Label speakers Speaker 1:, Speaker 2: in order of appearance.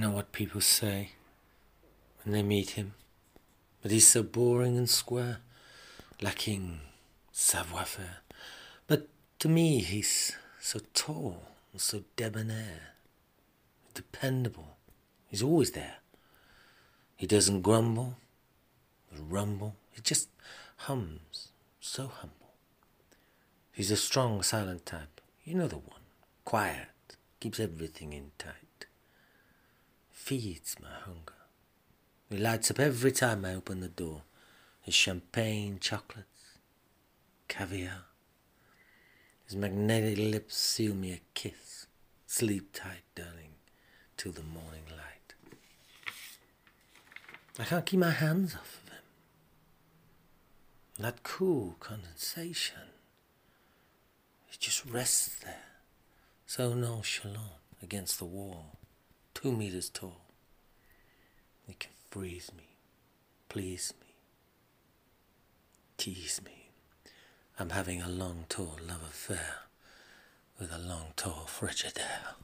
Speaker 1: know what people say when they meet him, but he's so boring and square, lacking savoir faire. But to me, he's so tall and so debonair, dependable. He's always there. He doesn't grumble or rumble, he just hums, so humble. He's a strong, silent type. You know the one. Quiet, keeps everything in tight. Feeds my hunger. He lights up every time I open the door. His champagne, chocolates, caviar. His magnetic lips seal me a kiss. Sleep tight, darling, till the morning light. I can't keep my hands off of him. That cool condensation. It just rests there, so nonchalant against the wall, two meters tall. He can freeze me, please me, tease me. I'm having a long, tall love affair with a long, tall Frigidaire.